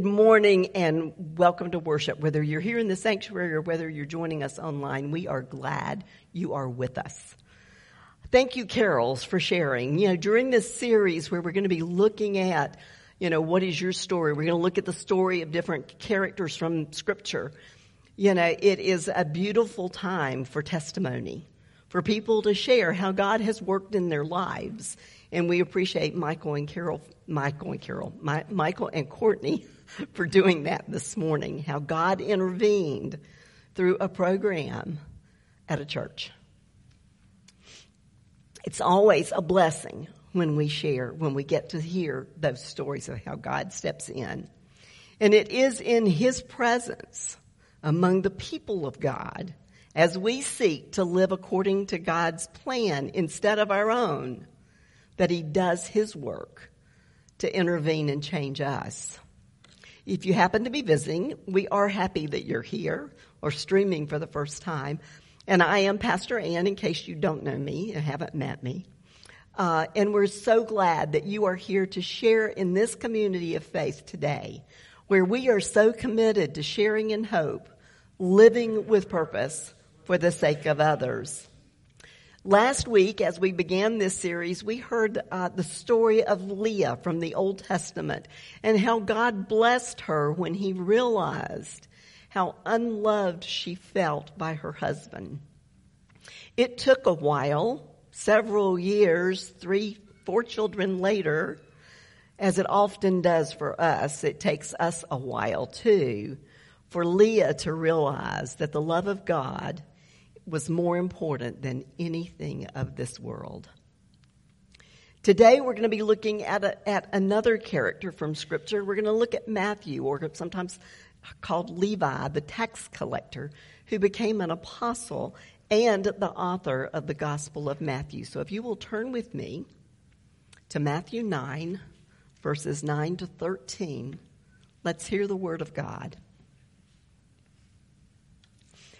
Good morning and welcome to worship. Whether you're here in the sanctuary or whether you're joining us online, we are glad you are with us. Thank you, Carols, for sharing. You know, during this series where we're going to be looking at, you know, what is your story? We're going to look at the story of different characters from scripture. You know, it is a beautiful time for testimony, for people to share how God has worked in their lives. And we appreciate Michael and Carol, Michael and Carol, My, Michael and Courtney for doing that this morning, how God intervened through a program at a church. It's always a blessing when we share, when we get to hear those stories of how God steps in. And it is in His presence among the people of God as we seek to live according to God's plan instead of our own that He does His work to intervene and change us. If you happen to be visiting, we are happy that you're here or streaming for the first time. And I am Pastor Ann, in case you don't know me and haven't met me. Uh, and we're so glad that you are here to share in this community of faith today, where we are so committed to sharing in hope, living with purpose for the sake of others. Last week, as we began this series, we heard uh, the story of Leah from the Old Testament and how God blessed her when he realized how unloved she felt by her husband. It took a while, several years, three, four children later, as it often does for us, it takes us a while too, for Leah to realize that the love of God was more important than anything of this world. Today we're going to be looking at, a, at another character from Scripture. We're going to look at Matthew, or sometimes called Levi, the tax collector, who became an apostle and the author of the Gospel of Matthew. So if you will turn with me to Matthew 9, verses 9 to 13, let's hear the Word of God.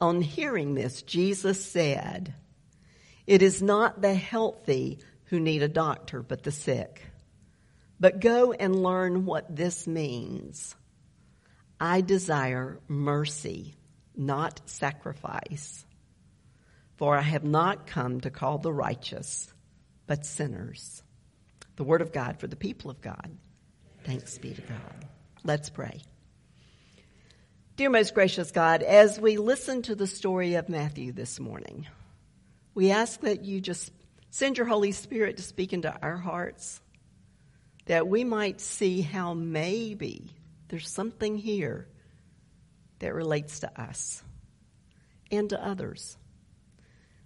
On hearing this, Jesus said, It is not the healthy who need a doctor, but the sick. But go and learn what this means. I desire mercy, not sacrifice. For I have not come to call the righteous, but sinners. The word of God for the people of God. Thanks be to God. Let's pray. Dear most gracious God, as we listen to the story of Matthew this morning, we ask that you just send your Holy Spirit to speak into our hearts, that we might see how maybe there's something here that relates to us and to others.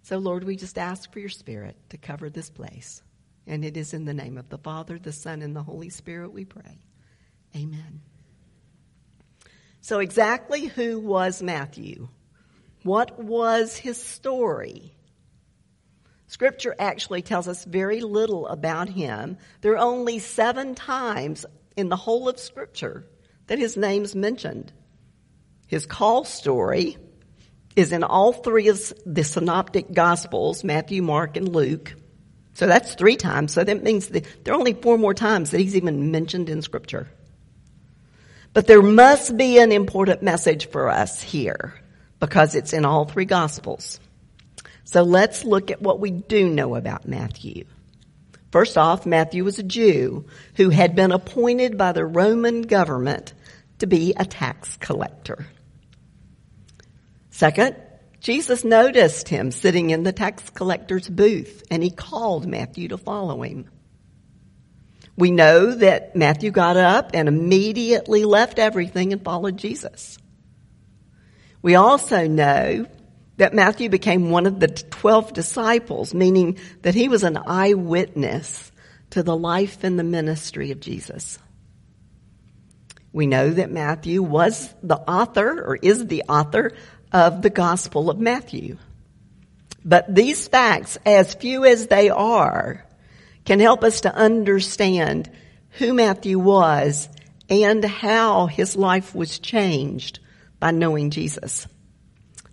So, Lord, we just ask for your Spirit to cover this place. And it is in the name of the Father, the Son, and the Holy Spirit we pray. Amen. So, exactly who was Matthew? What was his story? Scripture actually tells us very little about him. There are only seven times in the whole of Scripture that his name's mentioned. His call story is in all three of the synoptic gospels, Matthew, Mark, and Luke. So that's three times. So that means that there are only four more times that he's even mentioned in Scripture. But there must be an important message for us here because it's in all three gospels. So let's look at what we do know about Matthew. First off, Matthew was a Jew who had been appointed by the Roman government to be a tax collector. Second, Jesus noticed him sitting in the tax collector's booth and he called Matthew to follow him. We know that Matthew got up and immediately left everything and followed Jesus. We also know that Matthew became one of the 12 disciples, meaning that he was an eyewitness to the life and the ministry of Jesus. We know that Matthew was the author or is the author of the Gospel of Matthew. But these facts, as few as they are, can help us to understand who Matthew was and how his life was changed by knowing Jesus.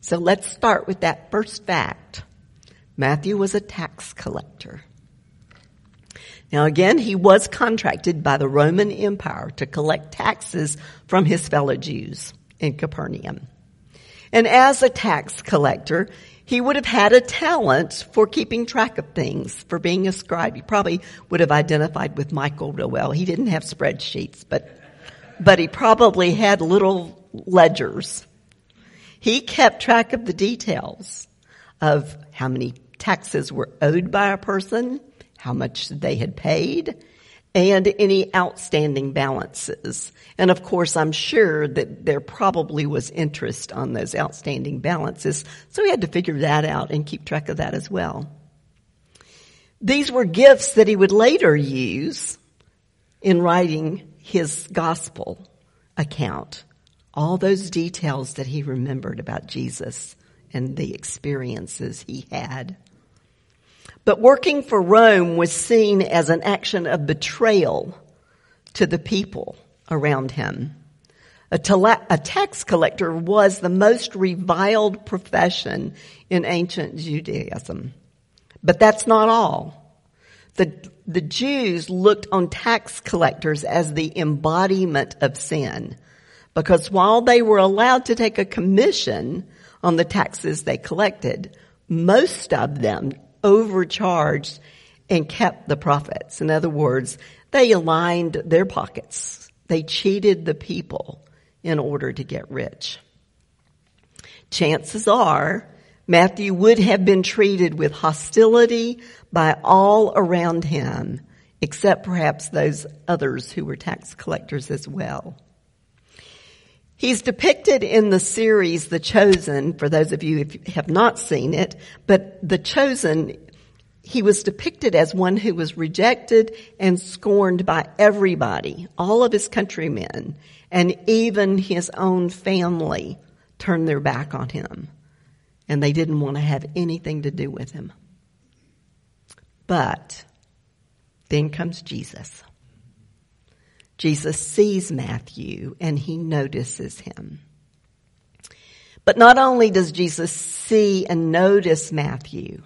So let's start with that first fact. Matthew was a tax collector. Now again, he was contracted by the Roman Empire to collect taxes from his fellow Jews in Capernaum. And as a tax collector, he would have had a talent for keeping track of things, for being a scribe. He probably would have identified with Michael real well. He didn't have spreadsheets, but, but he probably had little ledgers. He kept track of the details of how many taxes were owed by a person, how much they had paid, and any outstanding balances. And of course, I'm sure that there probably was interest on those outstanding balances, so he had to figure that out and keep track of that as well. These were gifts that he would later use in writing his gospel account. All those details that he remembered about Jesus and the experiences he had. But working for Rome was seen as an action of betrayal to the people around him. A, tele- a, tax collector was the most reviled profession in ancient Judaism. But that's not all. The, the Jews looked on tax collectors as the embodiment of sin. Because while they were allowed to take a commission on the taxes they collected, most of them overcharged and kept the profits. In other words, they aligned their pockets. They cheated the people in order to get rich. Chances are Matthew would have been treated with hostility by all around him, except perhaps those others who were tax collectors as well. He's depicted in the series The Chosen, for those of you who have not seen it, but The Chosen, he was depicted as one who was rejected and scorned by everybody, all of his countrymen, and even his own family turned their back on him. And they didn't want to have anything to do with him. But then comes Jesus. Jesus sees Matthew and he notices him. But not only does Jesus see and notice Matthew,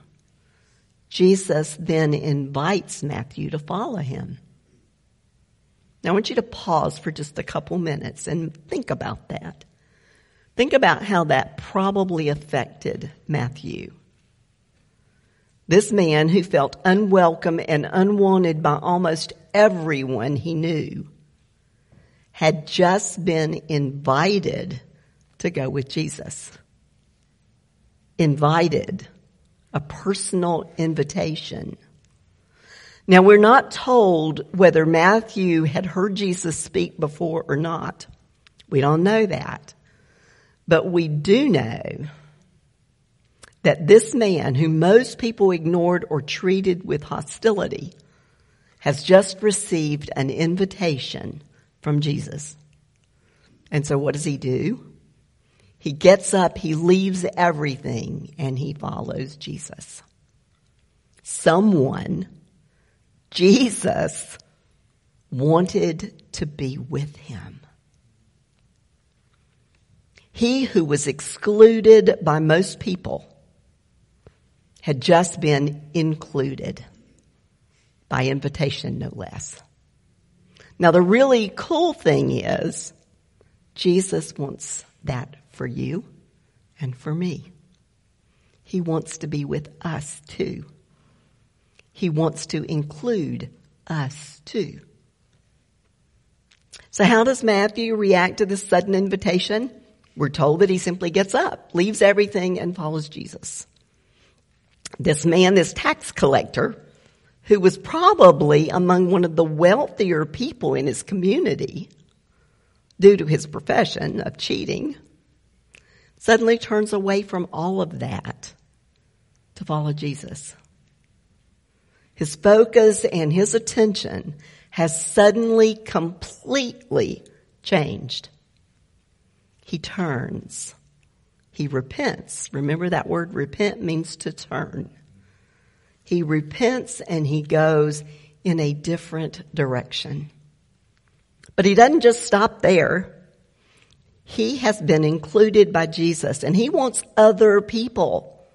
Jesus then invites Matthew to follow him. Now I want you to pause for just a couple minutes and think about that. Think about how that probably affected Matthew. This man who felt unwelcome and unwanted by almost everyone he knew had just been invited to go with Jesus. Invited. A personal invitation. Now we're not told whether Matthew had heard Jesus speak before or not. We don't know that. But we do know that this man who most people ignored or treated with hostility has just received an invitation from Jesus. And so what does he do? He gets up, he leaves everything, and he follows Jesus. Someone, Jesus, wanted to be with him. He who was excluded by most people had just been included by invitation, no less. Now the really cool thing is Jesus wants that for you and for me. He wants to be with us too. He wants to include us too. So how does Matthew react to this sudden invitation? We're told that he simply gets up, leaves everything and follows Jesus. This man, this tax collector, who was probably among one of the wealthier people in his community due to his profession of cheating, suddenly turns away from all of that to follow Jesus. His focus and his attention has suddenly completely changed. He turns. He repents. Remember that word repent means to turn. He repents and he goes in a different direction. But he doesn't just stop there. He has been included by Jesus and he wants other people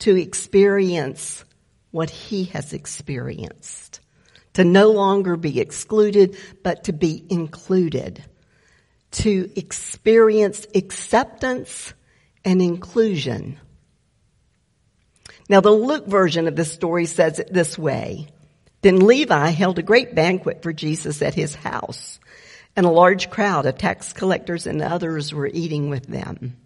to experience what he has experienced. To no longer be excluded, but to be included. To experience acceptance and inclusion. Now the Luke version of this story says it this way. Then Levi held a great banquet for Jesus at his house, and a large crowd of tax collectors and others were eating with them.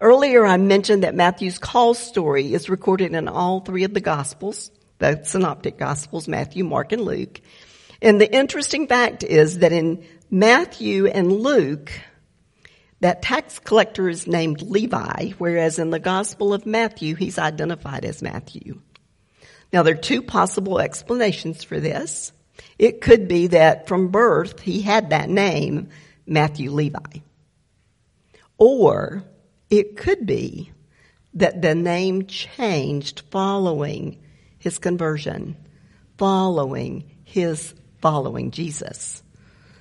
Earlier I mentioned that Matthew's call story is recorded in all three of the Gospels, the synoptic Gospels, Matthew, Mark, and Luke. And the interesting fact is that in Matthew and Luke, that tax collector is named Levi, whereas in the Gospel of Matthew, he's identified as Matthew. Now there are two possible explanations for this. It could be that from birth he had that name, Matthew Levi. Or it could be that the name changed following his conversion, following his following Jesus.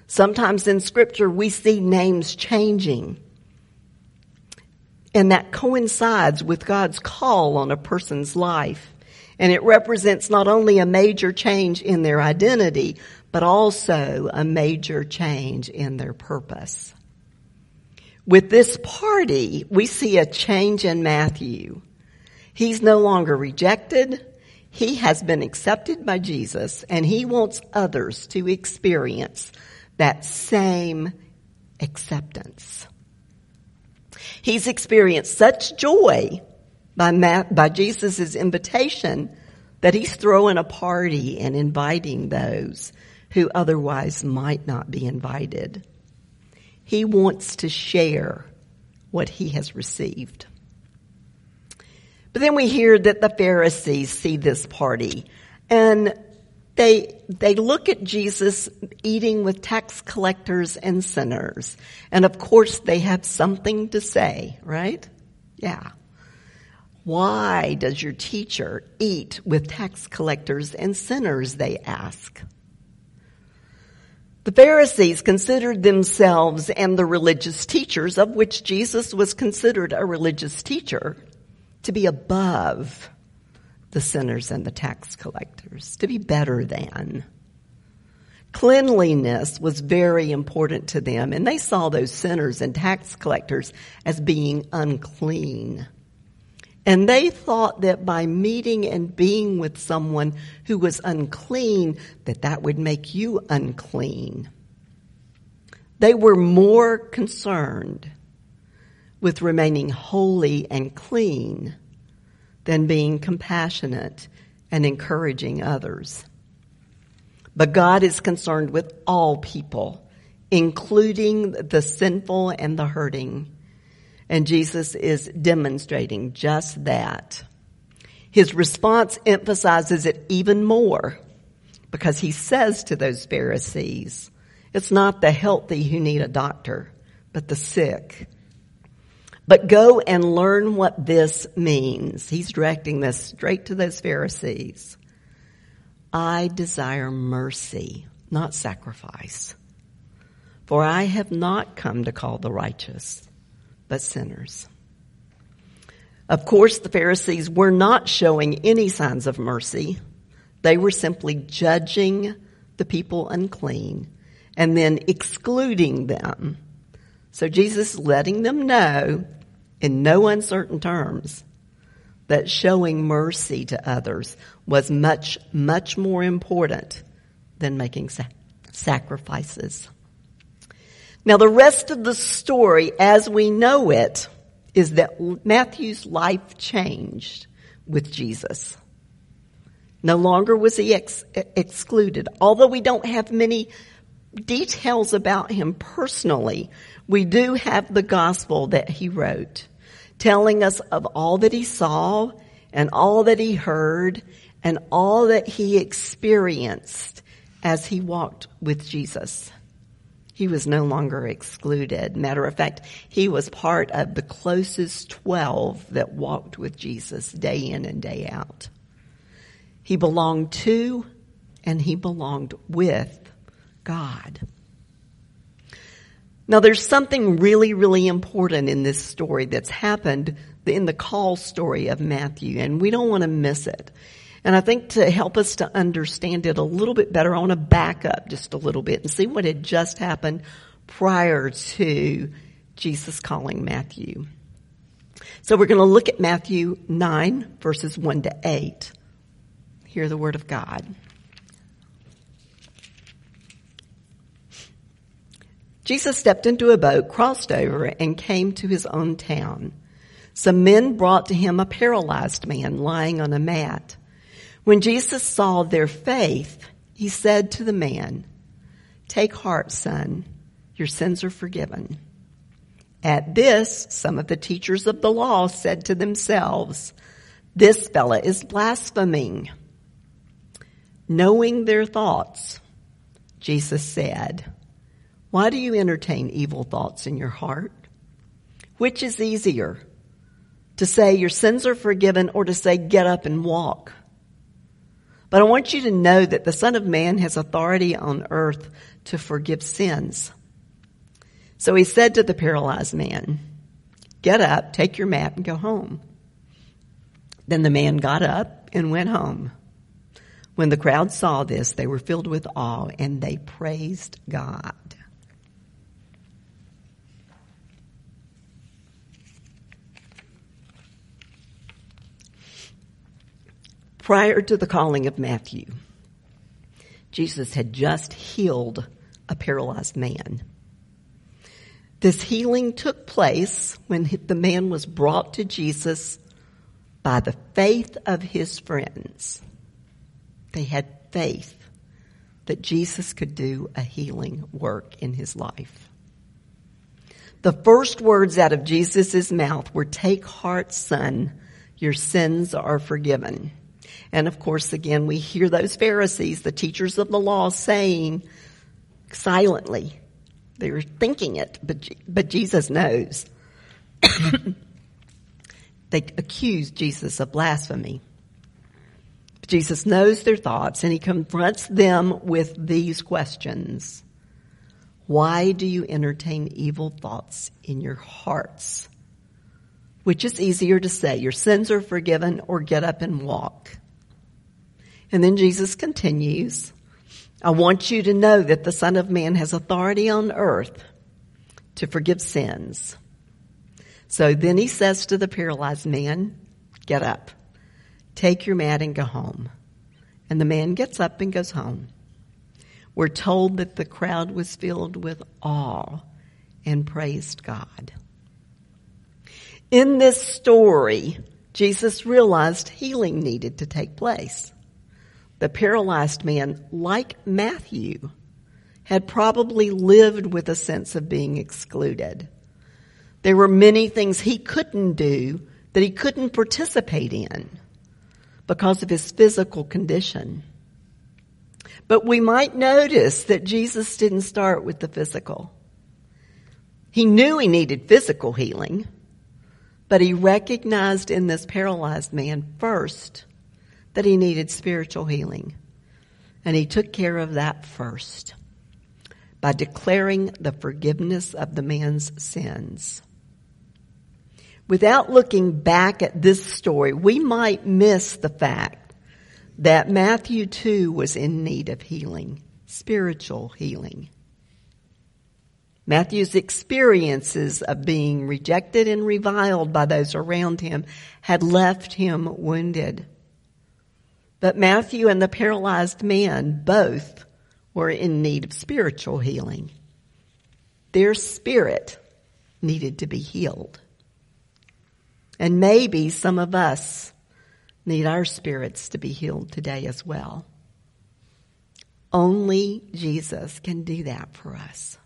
Sometimes in scripture we see names changing. And that coincides with God's call on a person's life. And it represents not only a major change in their identity, but also a major change in their purpose. With this party, we see a change in Matthew. He's no longer rejected. He has been accepted by Jesus and he wants others to experience that same acceptance. He's experienced such joy by, by Jesus' invitation that he's throwing a party and inviting those who otherwise might not be invited. He wants to share what he has received. But then we hear that the Pharisees see this party and they, they look at Jesus eating with tax collectors and sinners. And of course they have something to say, right? Yeah. Why does your teacher eat with tax collectors and sinners? They ask. The Pharisees considered themselves and the religious teachers, of which Jesus was considered a religious teacher, to be above the sinners and the tax collectors, to be better than. Cleanliness was very important to them, and they saw those sinners and tax collectors as being unclean. And they thought that by meeting and being with someone who was unclean, that that would make you unclean. They were more concerned with remaining holy and clean than being compassionate and encouraging others. But God is concerned with all people, including the sinful and the hurting. And Jesus is demonstrating just that. His response emphasizes it even more because he says to those Pharisees, it's not the healthy who need a doctor, but the sick. But go and learn what this means. He's directing this straight to those Pharisees. I desire mercy, not sacrifice. For I have not come to call the righteous, but sinners. Of course, the Pharisees were not showing any signs of mercy. They were simply judging the people unclean and then excluding them. So Jesus letting them know in no uncertain terms that showing mercy to others was much, much more important than making sa- sacrifices. Now the rest of the story as we know it is that Matthew's life changed with Jesus. No longer was he ex- excluded. Although we don't have many details about him personally, we do have the gospel that he wrote telling us of all that he saw and all that he heard and all that he experienced as he walked with Jesus. He was no longer excluded. Matter of fact, he was part of the closest 12 that walked with Jesus day in and day out. He belonged to and he belonged with God. Now there's something really, really important in this story that's happened in the call story of Matthew, and we don't want to miss it. And I think to help us to understand it a little bit better, I want to back up just a little bit and see what had just happened prior to Jesus calling Matthew. So we're going to look at Matthew 9 verses 1 to 8. Hear the word of God. Jesus stepped into a boat, crossed over, and came to his own town. Some men brought to him a paralyzed man lying on a mat. When Jesus saw their faith, he said to the man, Take heart, son, your sins are forgiven. At this, some of the teachers of the law said to themselves, This fellow is blaspheming. Knowing their thoughts, Jesus said, Why do you entertain evil thoughts in your heart? Which is easier, to say your sins are forgiven or to say get up and walk? But I want you to know that the Son of Man has authority on earth to forgive sins. So he said to the paralyzed man, Get up, take your mat, and go home. Then the man got up and went home. When the crowd saw this, they were filled with awe and they praised God. Prior to the calling of Matthew, Jesus had just healed a paralyzed man. This healing took place when the man was brought to Jesus by the faith of his friends. They had faith that Jesus could do a healing work in his life. The first words out of Jesus' mouth were, Take heart, son, your sins are forgiven. And of course, again, we hear those Pharisees, the teachers of the law, saying silently, they were thinking it, but, but Jesus knows. they accuse Jesus of blasphemy. Jesus knows their thoughts and he confronts them with these questions. Why do you entertain evil thoughts in your hearts? Which is easier to say, your sins are forgiven or get up and walk. And then Jesus continues, I want you to know that the Son of Man has authority on earth to forgive sins. So then he says to the paralyzed man, get up, take your mat and go home. And the man gets up and goes home. We're told that the crowd was filled with awe and praised God. In this story, Jesus realized healing needed to take place. The paralyzed man, like Matthew, had probably lived with a sense of being excluded. There were many things he couldn't do that he couldn't participate in because of his physical condition. But we might notice that Jesus didn't start with the physical. He knew he needed physical healing, but he recognized in this paralyzed man first that he needed spiritual healing. And he took care of that first by declaring the forgiveness of the man's sins. Without looking back at this story, we might miss the fact that Matthew too was in need of healing, spiritual healing. Matthew's experiences of being rejected and reviled by those around him had left him wounded. But Matthew and the paralyzed man both were in need of spiritual healing. Their spirit needed to be healed. And maybe some of us need our spirits to be healed today as well. Only Jesus can do that for us.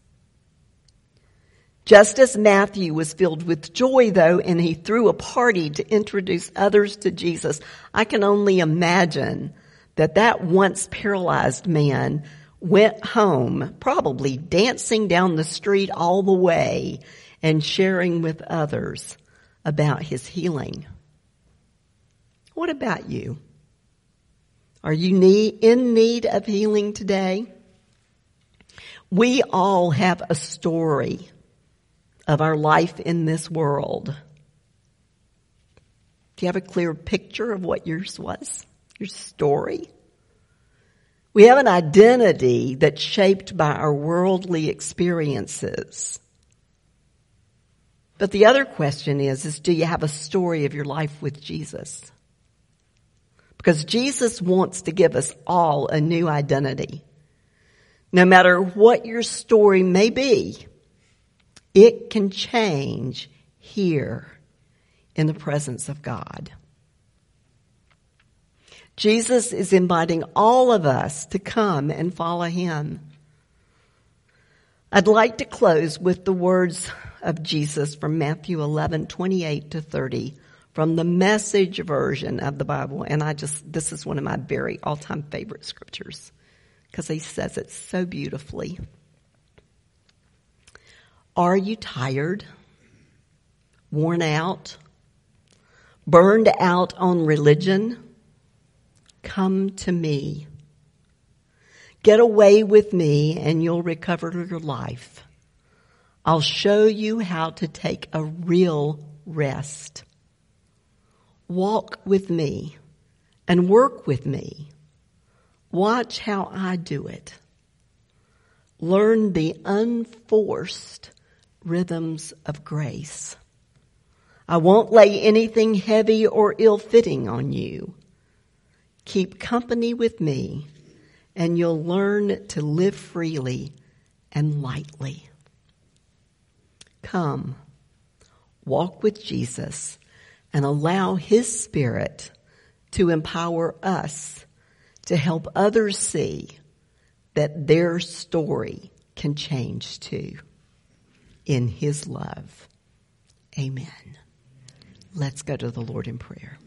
Just as Matthew was filled with joy though, and he threw a party to introduce others to Jesus, I can only imagine that that once paralyzed man went home, probably dancing down the street all the way and sharing with others about his healing. What about you? Are you in need of healing today? We all have a story of our life in this world. Do you have a clear picture of what yours was? Your story? We have an identity that's shaped by our worldly experiences. But the other question is, is do you have a story of your life with Jesus? Because Jesus wants to give us all a new identity. No matter what your story may be, it can change here in the presence of God. Jesus is inviting all of us to come and follow him. I'd like to close with the words of Jesus from Matthew 11, 28 to 30 from the message version of the Bible. And I just, this is one of my very all time favorite scriptures because he says it so beautifully. Are you tired? Worn out? Burned out on religion? Come to me. Get away with me and you'll recover your life. I'll show you how to take a real rest. Walk with me and work with me. Watch how I do it. Learn the unforced rhythms of grace. I won't lay anything heavy or ill fitting on you. Keep company with me, and you'll learn to live freely and lightly. Come, walk with Jesus, and allow His Spirit to empower us to help others see that their story can change too in His love. Amen. Let's go to the Lord in prayer.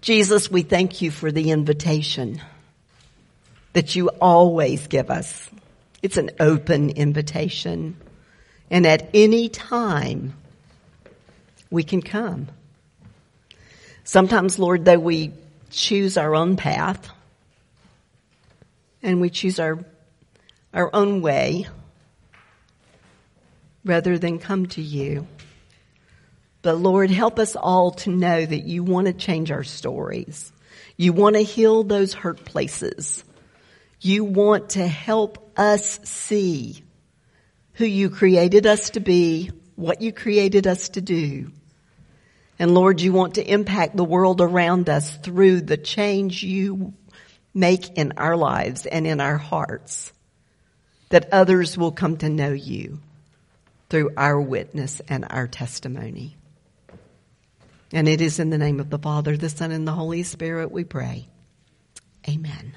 Jesus, we thank you for the invitation that you always give us. It's an open invitation. And at any time, we can come. Sometimes, Lord, though we choose our own path and we choose our, our own way rather than come to you. But Lord, help us all to know that you want to change our stories. You want to heal those hurt places. You want to help us see who you created us to be, what you created us to do. And Lord, you want to impact the world around us through the change you make in our lives and in our hearts, that others will come to know you through our witness and our testimony. And it is in the name of the Father, the Son, and the Holy Spirit we pray. Amen.